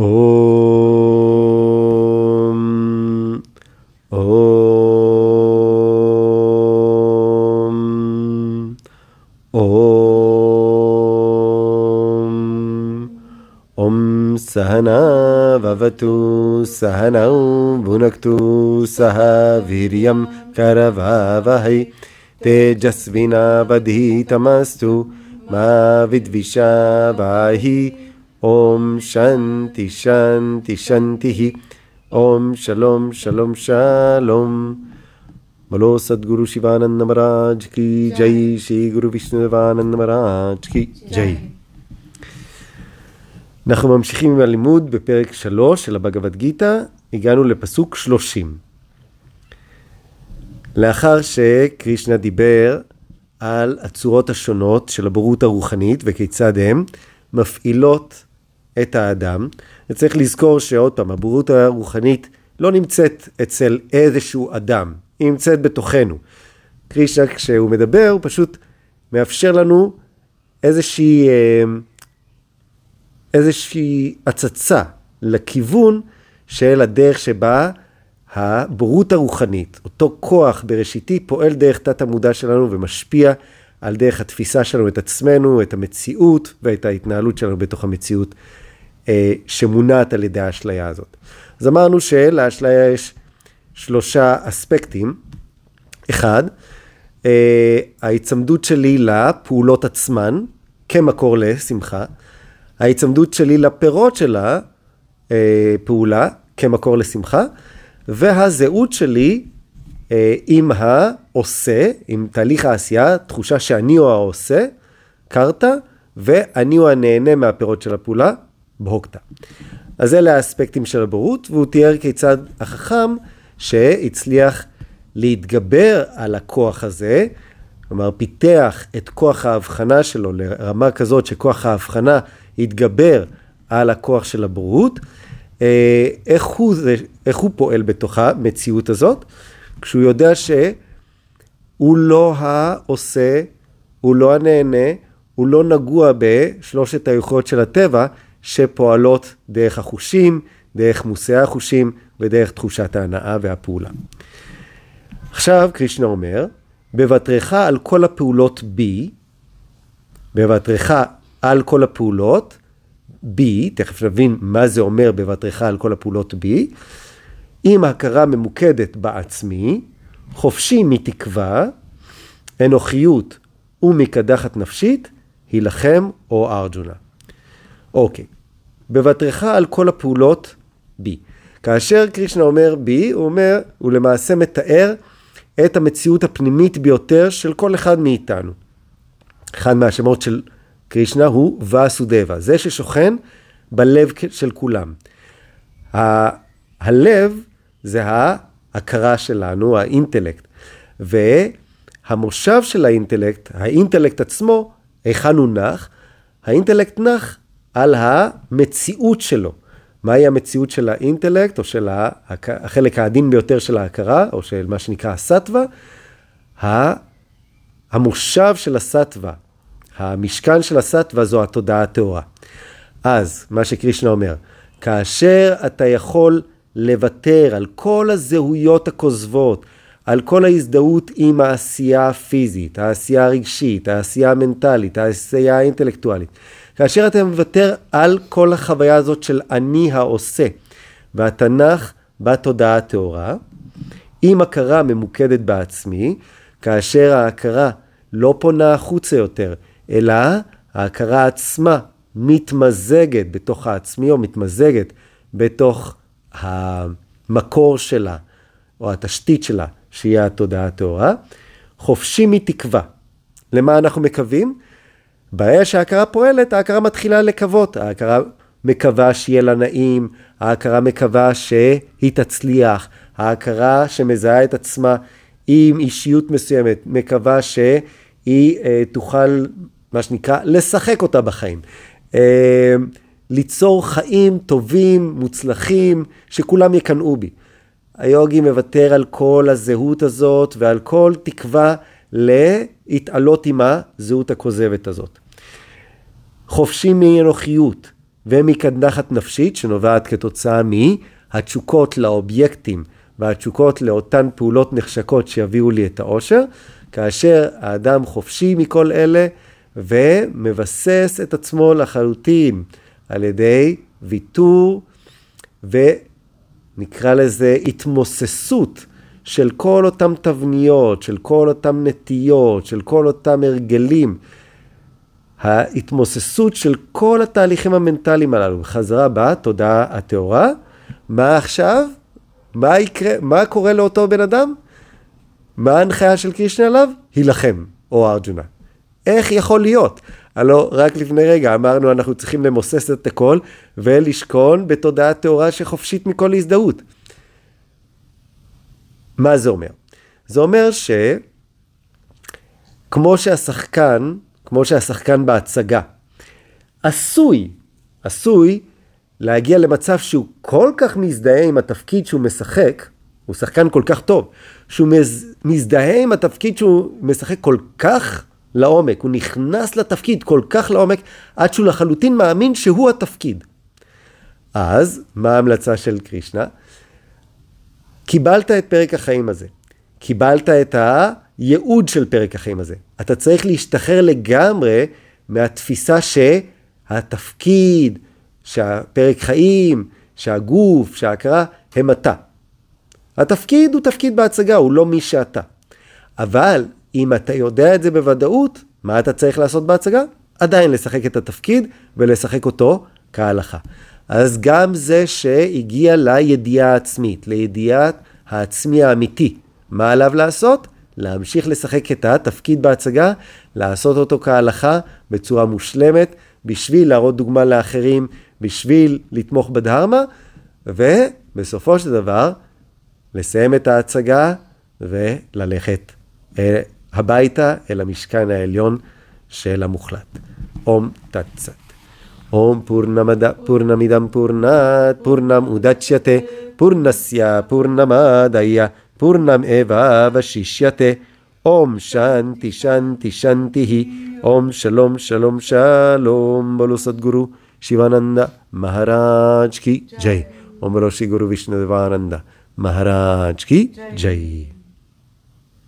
ओम ओम ओम। ओम सहना भवतु सहनौ भुनक्तु सह वीर्यं करवावहै। तेजस्विनावधीतमस्तु मा विद्विषा Vidvishavai Om Shanti Shanti Shanti Om Shalom Shalom Shalom बोलो सदगुरु शिवानंद महाराज की जय श्री गुरु विष्णुदेवानंद महाराज की जय. אנחנו ממשיכים עם הלימוד בפרק 3 של הבגבד גיתא, הגענו לפסוק 30. לאחר שקרישנה דיבר על הצורות השונות של הבורות הרוחנית וכיצד הן מפעילות את האדם, וצריך לזכור שעוד פעם, הבורות הרוחנית לא נמצאת אצל איזשהו אדם, היא נמצאת בתוכנו. קרישנה כשהוא מדבר הוא פשוט מאפשר לנו איזושהי, איזושהי הצצה לכיוון של הדרך שבה הבורות הרוחנית, אותו כוח בראשיתי פועל דרך תת המודע שלנו ומשפיע על דרך התפיסה שלנו את עצמנו, את המציאות ואת ההתנהלות שלנו בתוך המציאות שמונעת על ידי האשליה הזאת. אז אמרנו שלאשליה יש שלושה אספקטים. אחד, ההיצמדות שלי לפעולות עצמן כמקור לשמחה, ההיצמדות שלי לפירות של הפעולה כמקור לשמחה, והזהות שלי עם העושה, עם תהליך העשייה, תחושה שאני הוא העושה, קרתא, ואני הוא הנהנה מהפירות של הפעולה, בהוקתא. אז אלה האספקטים של הבורות, והוא תיאר כיצד החכם שהצליח להתגבר על הכוח הזה, כלומר פיתח את כוח ההבחנה שלו לרמה כזאת שכוח ההבחנה יתגבר על הכוח של הבורות, איך הוא, איך הוא פועל בתוך המציאות הזאת, כשהוא יודע שהוא לא העושה, הוא לא הנהנה, הוא לא נגוע בשלושת היכולות של הטבע שפועלות דרך החושים, דרך מושאי החושים ודרך תחושת ההנאה והפעולה. עכשיו קרישנה אומר, בוותרך על כל הפעולות בי, בוותרך על כל הפעולות בי, תכף נבין מה זה אומר בוותרך על כל הפעולות בי, עם הכרה ממוקדת בעצמי, חופשי מתקווה, אנוכיות ומקדחת נפשית, הילחם או ארג'ונה. אוקיי, בוותרך על כל הפעולות בי. כאשר קרישנה אומר בי, הוא אומר, הוא למעשה מתאר את המציאות הפנימית ביותר של כל אחד מאיתנו. אחד מהשמות של קרישנה הוא ואסודבה, זה ששוכן בלב של כולם. ה- הלב זה ההכרה שלנו, האינטלקט, והמושב של האינטלקט, האינטלקט עצמו, היכן הוא נח? האינטלקט נח על המציאות שלו. מהי המציאות של האינטלקט, או של החלק העדין ביותר של ההכרה, או של מה שנקרא הסטווה? המושב של הסטווה, המשכן של הסטווה זו התודעה הטהורה. אז, מה שקרישנה אומר, כאשר אתה יכול לוותר על כל הזהויות הכוזבות, על כל ההזדהות עם העשייה הפיזית, העשייה הרגשית, העשייה המנטלית, העשייה האינטלקטואלית, כאשר אתה מוותר על כל החוויה הזאת של אני העושה, והתנ"ך בתודעה הטהורה, עם הכרה ממוקדת בעצמי, כאשר ההכרה לא פונה החוצה יותר, אלא ההכרה עצמה מתמזגת בתוך העצמי, או מתמזגת בתוך המקור שלה, או התשתית שלה, שהיא התודעה הטהורה, חופשי מתקווה. למה אנחנו מקווים? ברגע שההכרה פועלת, ההכרה מתחילה לקוות, ההכרה מקווה שיהיה לה נעים, ההכרה מקווה שהיא תצליח, ההכרה שמזהה את עצמה עם אישיות מסוימת, מקווה שהיא אה, תוכל, מה שנקרא, לשחק אותה בחיים. אה, ליצור חיים טובים, מוצלחים, שכולם יקנאו בי. היוגי מוותר על כל הזהות הזאת ועל כל תקווה להתעלות עם הזהות הכוזבת הזאת. חופשי מאנוכיות, ומקדחת נפשית שנובעת כתוצאה מהתשוקות לאובייקטים והתשוקות לאותן פעולות נחשקות שיביאו לי את העושר, כאשר האדם חופשי מכל אלה ומבסס את עצמו לחלוטין על ידי ויתור ונקרא לזה התמוססות של כל אותם תבניות, של כל אותם נטיות, של כל אותם הרגלים. ההתמוססות של כל התהליכים המנטליים הללו. חזרה בתודעה הטהורה. מה עכשיו? מה יקרה? מה קורה לאותו בן אדם? מה ההנחיה של קרישנה עליו? הילחם, או ארג'ונה. איך יכול להיות? הלא רק לפני רגע אמרנו אנחנו צריכים למוסס את הכל ולשכון בתודעה טהורה שחופשית מכל הזדהות. מה זה אומר? זה אומר שכמו שהשחקן, כמו שהשחקן בהצגה, עשוי, עשוי להגיע למצב שהוא כל כך מזדהה עם התפקיד שהוא משחק, הוא שחקן כל כך טוב, שהוא מזדהה עם התפקיד שהוא משחק כל כך לעומק, הוא נכנס לתפקיד כל כך לעומק, עד שהוא לחלוטין מאמין שהוא התפקיד. אז, מה ההמלצה של קרישנה? קיבלת את פרק החיים הזה, קיבלת את הייעוד של פרק החיים הזה. אתה צריך להשתחרר לגמרי מהתפיסה שהתפקיד, שהפרק חיים, שהגוף, שההכרה, הם אתה. התפקיד הוא תפקיד בהצגה, הוא לא מי שאתה. אבל אם אתה יודע את זה בוודאות, מה אתה צריך לעשות בהצגה? עדיין לשחק את התפקיד ולשחק אותו כהלכה. אז גם זה שהגיע לידיעה העצמית, לידיעת העצמי האמיתי, מה עליו לעשות? להמשיך לשחק את התפקיד בהצגה, לעשות אותו כהלכה בצורה מושלמת, בשביל להראות דוגמה לאחרים, בשביל לתמוך בדהרמה, ובסופו של דבר, לסיים את ההצגה וללכת אה, הביתה אל המשכן העליון של המוחלט. אום תצת. ओम पूर्णमद पूर्णमिदं पूर्णात् पूर्णम् उदच्यते पूर्णस्य पूर्णमादय पूर्णमेवावशिष्यते ओम शांति शांति शांति ही ओम शलोम शलोम शलोम बोलो सदगुरु शिवानंद महाराज की जय। ओम बोलो श्री गुरु विष्णुदेवानंद महाराज की जय।